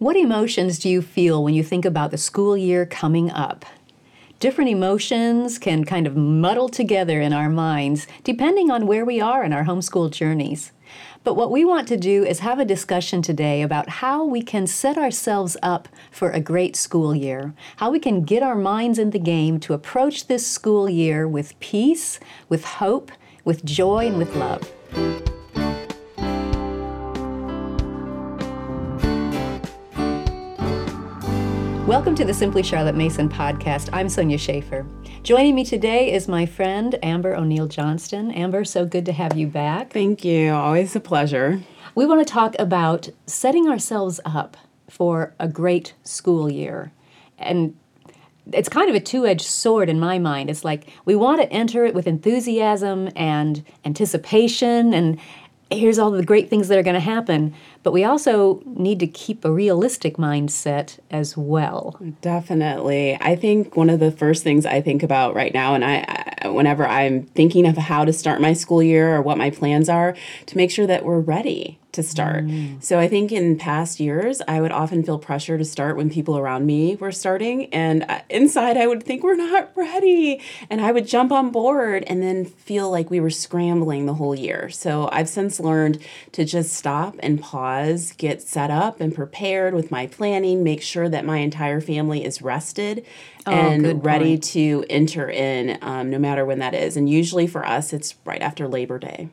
What emotions do you feel when you think about the school year coming up? Different emotions can kind of muddle together in our minds depending on where we are in our homeschool journeys. But what we want to do is have a discussion today about how we can set ourselves up for a great school year, how we can get our minds in the game to approach this school year with peace, with hope, with joy, and with love. Welcome to the Simply Charlotte Mason podcast. I'm Sonya Shafer. Joining me today is my friend Amber O'Neill Johnston. Amber, so good to have you back. Thank you. Always a pleasure. We want to talk about setting ourselves up for a great school year. And it's kind of a two edged sword in my mind. It's like we want to enter it with enthusiasm and anticipation and here's all the great things that are going to happen. But we also need to keep a realistic mindset as well. Definitely. I think one of the first things I think about right now, and I, I, whenever I'm thinking of how to start my school year or what my plans are, to make sure that we're ready to start. Mm. So I think in past years, I would often feel pressure to start when people around me were starting. And uh, inside, I would think, we're not ready. And I would jump on board and then feel like we were scrambling the whole year. So I've since learned to just stop and pause, get set up and prepared with my planning, make sure that my entire family is rested oh, and ready to enter in um, no matter when that is. And usually for us, it's right after Labor Day.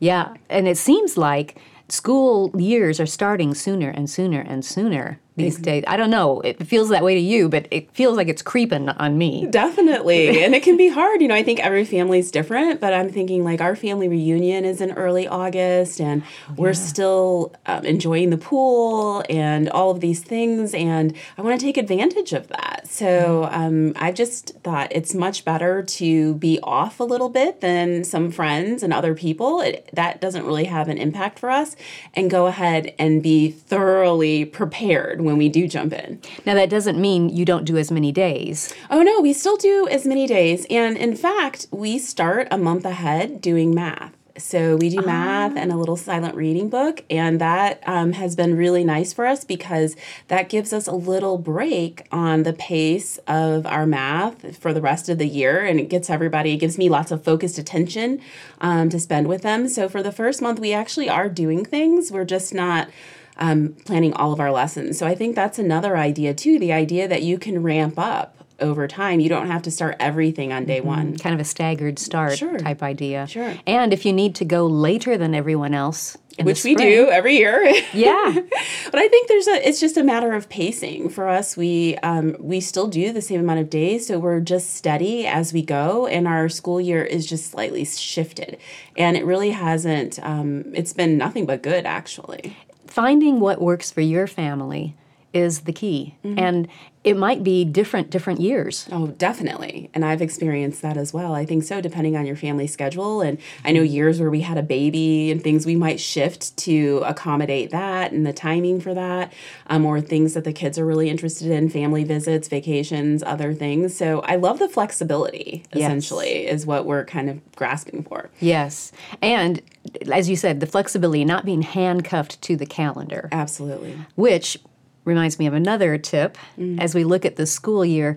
Yeah. And it seems like school years are starting sooner and sooner and sooner these mm-hmm. days. I don't know. It feels that way to you, but it feels like it's creeping on me. Definitely. and it can be hard. You know, I think every family's different, but I'm thinking like our family reunion is in early August and yeah. we're still um, enjoying the pool and all of these things. And I want to take advantage of that. So um, I've just thought it's much better to be off a little bit than some friends and other people. It, that doesn't really have an impact for us and go ahead and be thoroughly prepared when we do jump in. Now, that doesn't mean you don't do as many days. Oh, no, we still do as many days. And in fact, we start a month ahead doing math. So we do math and a little silent reading book, and that um, has been really nice for us because that gives us a little break on the pace of our math for the rest of the year, and it gets everybody, it gives me lots of focused attention um, to spend with them. So for the first month, we actually are doing things. We're just not um, planning all of our lessons. So I think that's another idea too the idea that you can ramp up over time. You don't have to start everything on day mm-hmm. one. Kind of a staggered start sure. type idea. Sure. And if you need to go later than everyone else, which we do every year. Yeah. but I think there's a it's just a matter of pacing. For us, we um, we still do the same amount of days, so we're just steady as we go, and our school year is just slightly shifted, and it really hasn't. Um, it's been nothing but good, actually finding what works for your family is the key. Mm-hmm. And it might be different different years. Oh, definitely. And I've experienced that as well. I think so depending on your family schedule and I know years where we had a baby and things we might shift to accommodate that and the timing for that um, or things that the kids are really interested in, family visits, vacations, other things. So I love the flexibility essentially yes. is what we're kind of grasping for. Yes. And as you said, the flexibility, not being handcuffed to the calendar. Absolutely. Which reminds me of another tip mm-hmm. as we look at the school year.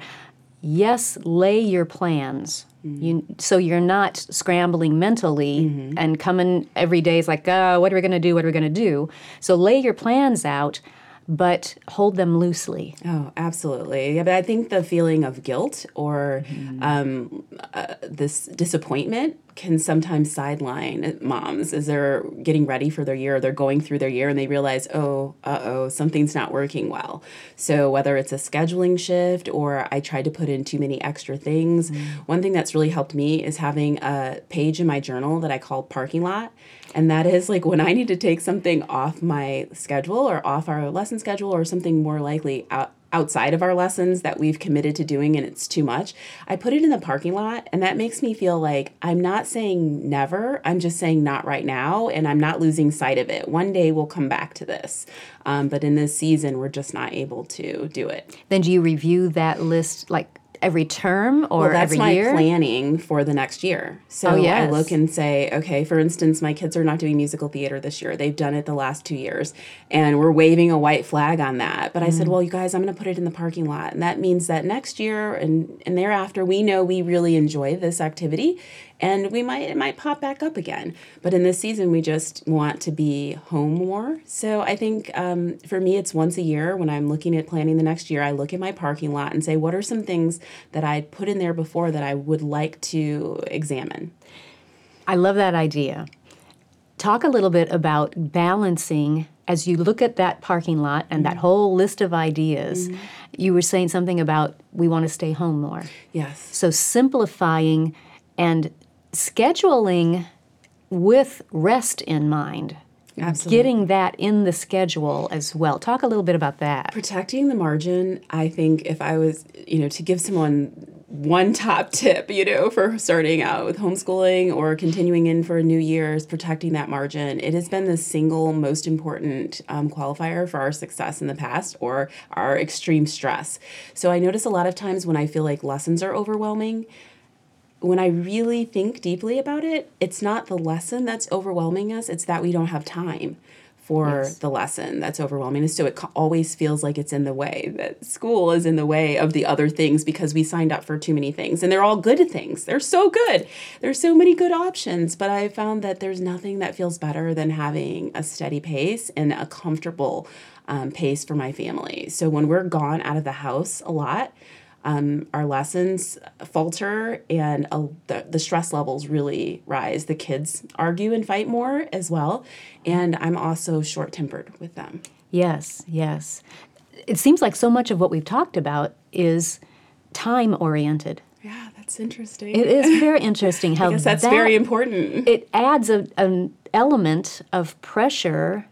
Yes, lay your plans. Mm-hmm. You, so you're not scrambling mentally mm-hmm. and coming every day is like, oh, what are we going to do? What are we going to do? So lay your plans out but hold them loosely. Oh, absolutely. Yeah, but I think the feeling of guilt or mm-hmm. um, uh, this disappointment can sometimes sideline moms as they're getting ready for their year, they're going through their year, and they realize, oh, uh oh, something's not working well. So whether it's a scheduling shift or I tried to put in too many extra things, mm-hmm. one thing that's really helped me is having a page in my journal that I call parking lot and that is like when I need to take something off my schedule or off our lesson schedule or something more likely out, outside of our lessons that we've committed to doing and it's too much, I put it in the parking lot and that makes me feel like I'm not saying never, I'm just saying not right now and I'm not losing sight of it. One day we'll come back to this. Um, but in this season, we're just not able to do it. Then do you review that list like every term or well, that's every my year? planning for the next year. So Oh, I look and say, okay, for instance, my kids are not doing musical theater this year. They've done it the last two years, and we're waving a white flag on that. But I Mm. said, well, you guys, I'm going to put it in the parking lot, and that means that next year and and thereafter, we know we really enjoy this activity, and we might it might pop back up again. But in this season, we just want to be home more. So I think um, for me, it's once a year when I'm looking at planning the next year. I look at my parking lot and say, what are some things that I put in there before that I would like to examine? I love that idea. Talk a little bit about balancing as you look at that parking lot and that whole list of ideas. You were saying something about we want to stay home more. Yes. So simplifying and scheduling with rest in mind. Absolutely. Getting that in the schedule as well. Talk a little bit about that. protecting the margin i think if i was you know to give someone one top tip you know for starting out with homeschooling or continuing in for a new year is protecting that margin it has been the single most important um, qualifier for our success in the past or our extreme stress so i notice a lot of times when i feel like lessons are overwhelming when I really think deeply about it, it's not the lesson that's overwhelming us, it's that we don't have time for Yes. the lesson that's overwhelming us. So it always feels like it's in the way, that school is in the way of the other things because we signed up for too many things. And they're all good things. They're so good. There's so many good options. But I found that there's nothing that feels better than having a steady pace and a comfortable um, pace for my family. So when we're gone out of the house a lot, um, our lessons falter and uh, the, the stress levels really rise. The kids argue and fight more as well. And I'm also short tempered with them. Yes, yes. It seems like so much of what we've talked about is time oriented. Yeah, that's interesting. It is very interesting how that's that- very important. it adds a, an element of pressure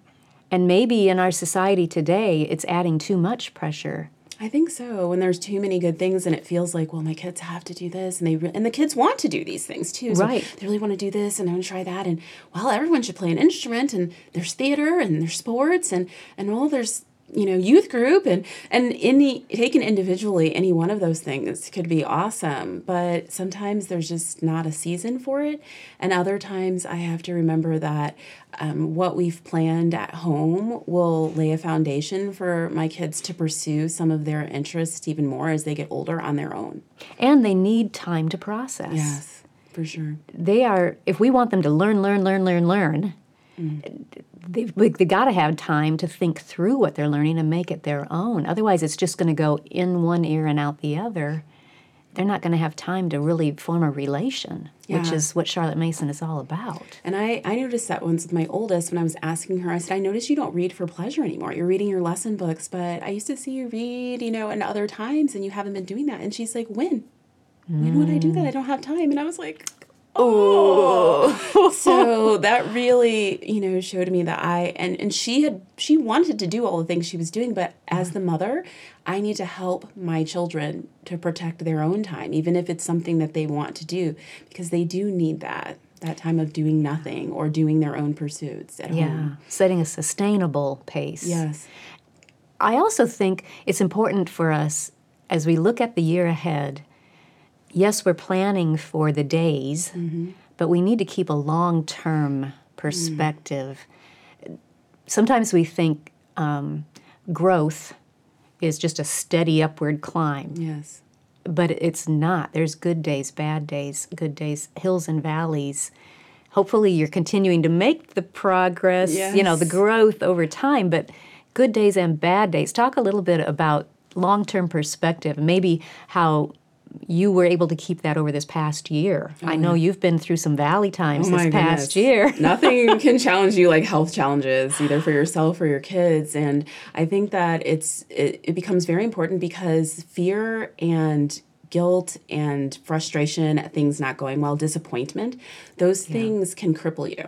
and maybe in our society today it's adding too much pressure I think so. When there's too many good things and it feels like, well, my kids have to do this, and they re- and the kids want to do these things too. So Right. They really want to do this, and they want to try that, and well, everyone should play an instrument, and there's theater, and there's sports, and and well, there's you know youth group and and any taken individually any one of those things could be awesome but sometimes there's just not a season for it. And other times i have to remember that um, what we've planned at home will lay a foundation for my kids to pursue some of their interests even more as they get older on their own. And they need time to process. Yes for sure. They are if we want them to learn learn learn learn learn they've, they they got to have time to think through what they're learning and make it their own otherwise it's just going to go in one ear and out the other they're not going to have time to really form a relation which is what charlotte mason is all about And I, I noticed that once with my oldest when I was asking her, I said, I noticed you don't read for pleasure anymore. You're reading your lesson books, but I used to see you read, you know, in other times and you haven't been doing that. And she's like, when? When would I do that? I don't have time. And I was like, oh. so that really, you know, showed me that I, and, and she had, she wanted to do all the things she was doing, but as the mother, I need to help my children to protect their own time, even if it's something that they want to do, because they do need that that time of doing nothing or doing their own pursuits at yeah home. setting a sustainable pace Yes. I also think it's important for us as we look at the year ahead. Yes, we're planning for the days, but we need to keep a long term perspective. Sometimes we think um, growth is just a steady upward climb, Yes. but it's not. There's good days, bad days, good days, hills and valleys. Hopefully, you're continuing to make the progress, you know, the growth over time, but good days and bad days. Talk a little bit about long term perspective, maybe how you were able to keep that over this past year. I know mm-hmm. you've been through some valley times Oh this past goodness. year. Nothing can challenge you like health challenges, either for yourself or your kids. And I think that it's it, it becomes very important because fear and guilt and frustration at things not going well, disappointment, those things can cripple you.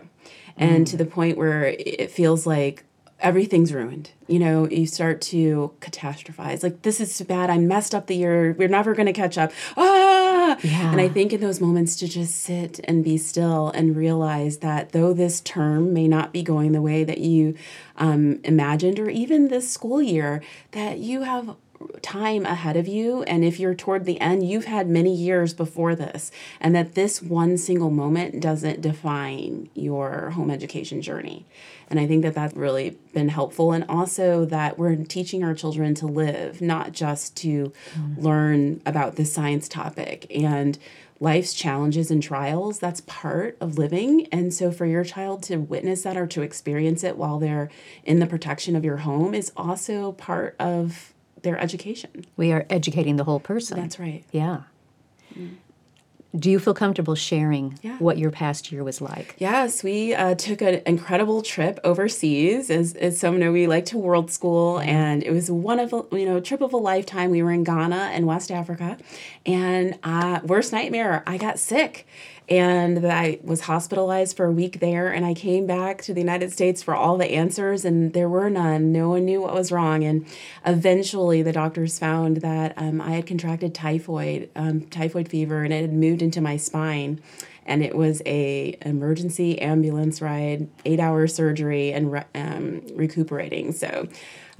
And to mm. the point where it feels like everything's ruined. You know, you start to catastrophize. Like, this is too bad. I messed up the year. We're never going to catch up. Ah! Yeah. And I think in those moments to just sit and be still and realize that though this term may not be going the way that you um, imagined, or even this school year, that you have time ahead of you. And if you're toward the end, you've had many years before this, and that this one single moment doesn't define your home education journey. And I think that that's really been helpful. And also that we're teaching our children to live, not just to mm. learn about this science topic. And life's challenges and trials, that's part of living. And so for your child to witness that or to experience it while they're in the protection of your home is also part of their education. We are educating the whole person. That's right. Yeah. Mm. Do you feel comfortable sharing yeah. what your past year was like? Yes, we uh, took an incredible trip overseas. As, as some know, we like to world school, and it was one of a you know trip of a lifetime. We were in Ghana and West Africa, and uh, worst nightmare, I got sick, and I was hospitalized for a week there. And I came back to the United States for all the answers, and there were none. No one knew what was wrong. And eventually, the doctors found that um, I had contracted typhoid, um, typhoid fever, and it had moved into my spine. And it was a emergency ambulance ride, eight hour surgery, and re- um, recuperating. So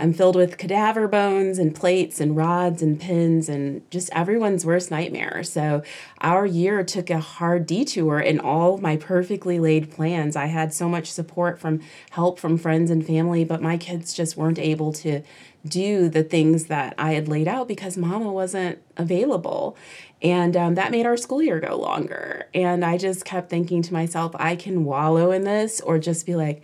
I'm filled with cadaver bones and plates and rods and pins and just everyone's worst nightmare. So our year took a hard detour in all my perfectly laid plans. I had so much support from help from friends and family, but my kids just weren't able to do the things that I had laid out because mama wasn't available. And um, that made our school year go longer. And I just kept thinking to myself, I can wallow in this or just be like,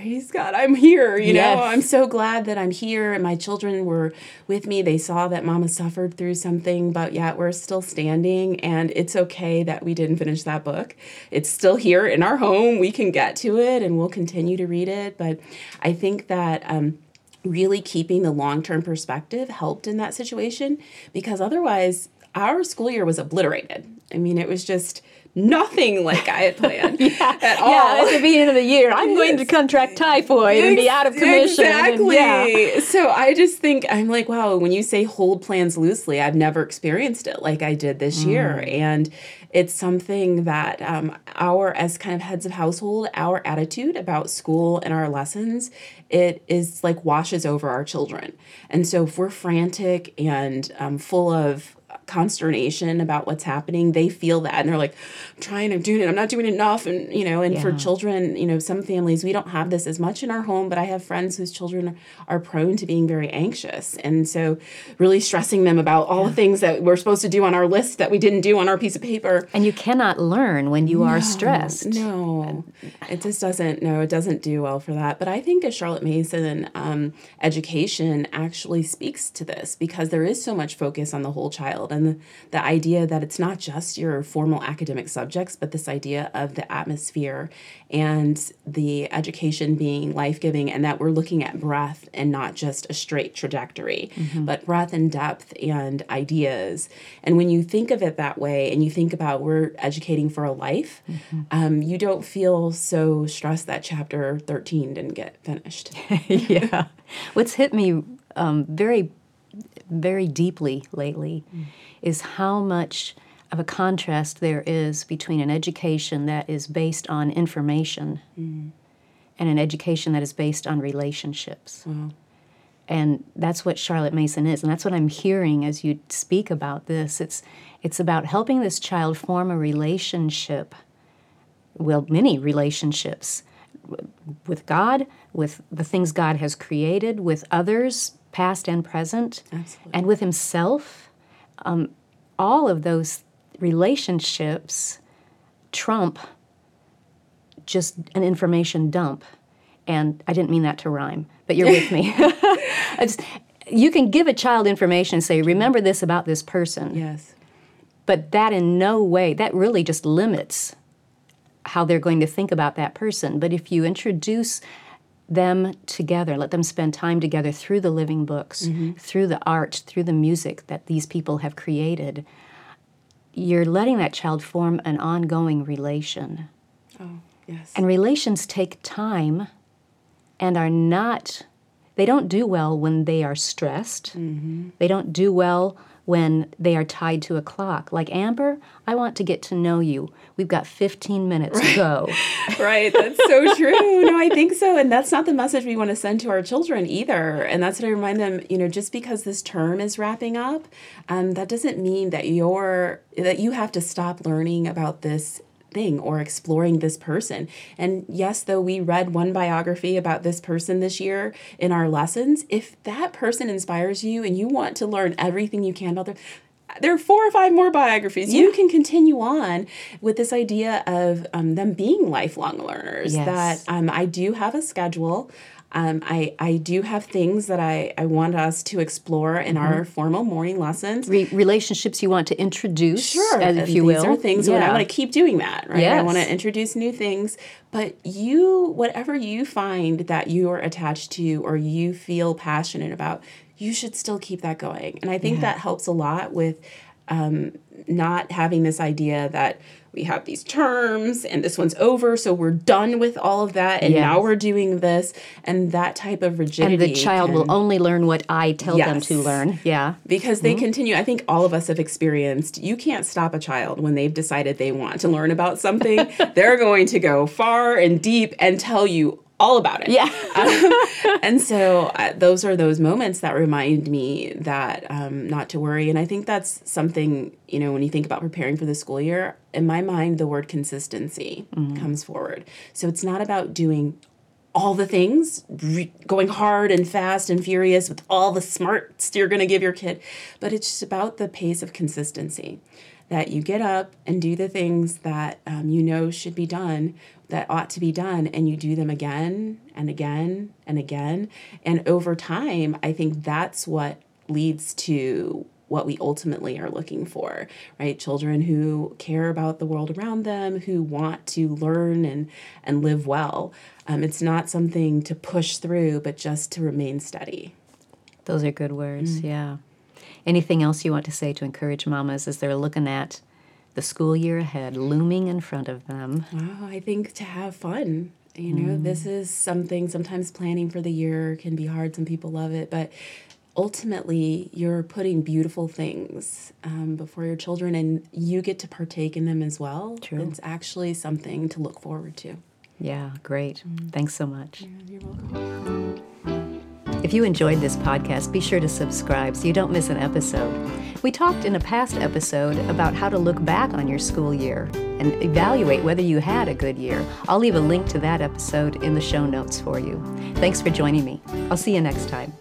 praise God, I'm here. You yes. know, I'm so glad that I'm here and my children were with me. They saw that mama suffered through something, but yet we're still standing. And it's okay that we didn't finish that book. It's still here in our home. We can get to it and we'll continue to read it. But I think that, um, really keeping the long term perspective helped in that situation because otherwise our school year was obliterated. I mean, it was just nothing like I had planned yeah. at all. Yeah, at the beginning of the year, I'm yes. going to contract typhoid and be out of commission. Exactly. And, yeah. So I just think I'm like, wow, when you say hold plans loosely, I've never experienced it like I did this mm. year. And it's something that um, our, as kind of heads of household, our attitude about school and our lessons, it is like washes over our children. And so if we're frantic and um, full of consternation about what's happening they feel that and they're like i'm trying i'm doing it i'm not doing enough and you know and yeah. for children you know some families we don't have this as much in our home but i have friends whose children are prone to being very anxious and so really stressing them about all yeah. the things that we're supposed to do on our list that we didn't do on our piece of paper and you cannot learn when you no, are stressed no it just doesn't no it doesn't do well for that but i think a charlotte mason um, education actually speaks to this because there is so much focus on the whole child and and the, idea that it's not just your formal academic subjects, but this idea of the atmosphere and the education being life giving, and that we're looking at breadth and not just a straight trajectory, mm-hmm. but breadth and depth and ideas. And when you think of it that way, and you think about we're educating for a life, mm-hmm. um, you don't feel so stressed that chapter 13 didn't get finished. yeah. What's hit me um, very very deeply lately mm. is how much of a contrast there is between an education that is based on information mm. and an education that is based on relationships. Wow. And that's what Charlotte Mason is. And that's what I'm hearing as you speak about this. It's, it's about helping this child form a relationship, well, many relationships with God, with the things God has created, with others, past and present, Absolutely. and with himself. Um, all of those relationships trump just an information dump. And I didn't mean that to rhyme, but you're with me. just, you can give a child information and say, remember this about this person. Yes. But that in no way, that really just limits how they're going to think about that person. But if you introduce them together, let them spend time together through the living books, mm-hmm. through the art, through the music that these people have created, you're letting that child form an ongoing relation. Oh, yes. And relations take time and are not, they don't do well when they are stressed. Mm-hmm. They don't do well when they are tied to a clock. Like Amber, I want to get to know you. We've got 15 minutes right. go. right, that's so true. No, I think so. And that's not the message we want to send to our children either. And that's what I remind them, you know, just because this term is wrapping up, um, that doesn't mean that you're that you have to stop learning about this thing or exploring this person. And yes, though we read one biography about this person this year in our lessons, if that person inspires you and you want to learn everything you can about them, there are four or five more biographies. Yeah. You can continue on with this idea of um, them being lifelong learners. Yes. That um, I do have a schedule. Um, I, I do have things that I, I want us to explore in mm-hmm. our formal morning lessons. Re- relationships you want to introduce, sure, as, if you these will. are things yeah. I want to keep doing that, right? Yes. I want to introduce new things. But you, whatever you find that you are attached to or you feel passionate about, you should still keep that going. And I think yeah. that helps a lot with um, not having this idea that we have these terms and this one's over so we're done with all of that and yes. now we're doing this and that type of rigidity and the child can, will only learn what i tell yes. them to learn yeah because they mm-hmm. continue i think all of us have experienced you can't stop a child when they've decided they want to learn about something they're going to go far and deep and tell you all about it. Yeah. um, and so uh, those are those moments that remind me that um, not to worry. And I think that's something, you know, when you think about preparing for the school year, in my mind, the word consistency mm-hmm. comes forward. So it's not about doing all the things, re- going hard and fast and furious with all the smarts you're going to give your kid, but it's just about the pace of consistency that you get up and do the things that um, you know should be done that ought to be done and you do them again and again and again. And over time i think that's what leads to what we ultimately are looking for right? Children who care about the world around them who want to learn and and live well. Um, it's not something to push through but just to remain steady. Those are good words mm. yeah. Anything else you want to say to encourage mamas as they're looking at the school year ahead looming in front of them? Oh, I think to have fun. You know, mm. this is something sometimes planning for the year can be hard. Some people love it, but ultimately you're putting beautiful things um, before your children and you get to partake in them as well. True. It's actually something to look forward to. Yeah, great. Mm. Thanks so much. Yeah, you're welcome. If you enjoyed this podcast, be sure to subscribe so you don't miss an episode. We talked in a past episode about how to look back on your school year and evaluate whether you had a good year. I'll leave a link to that episode in the show notes for you. Thanks for joining me. I'll see you next time.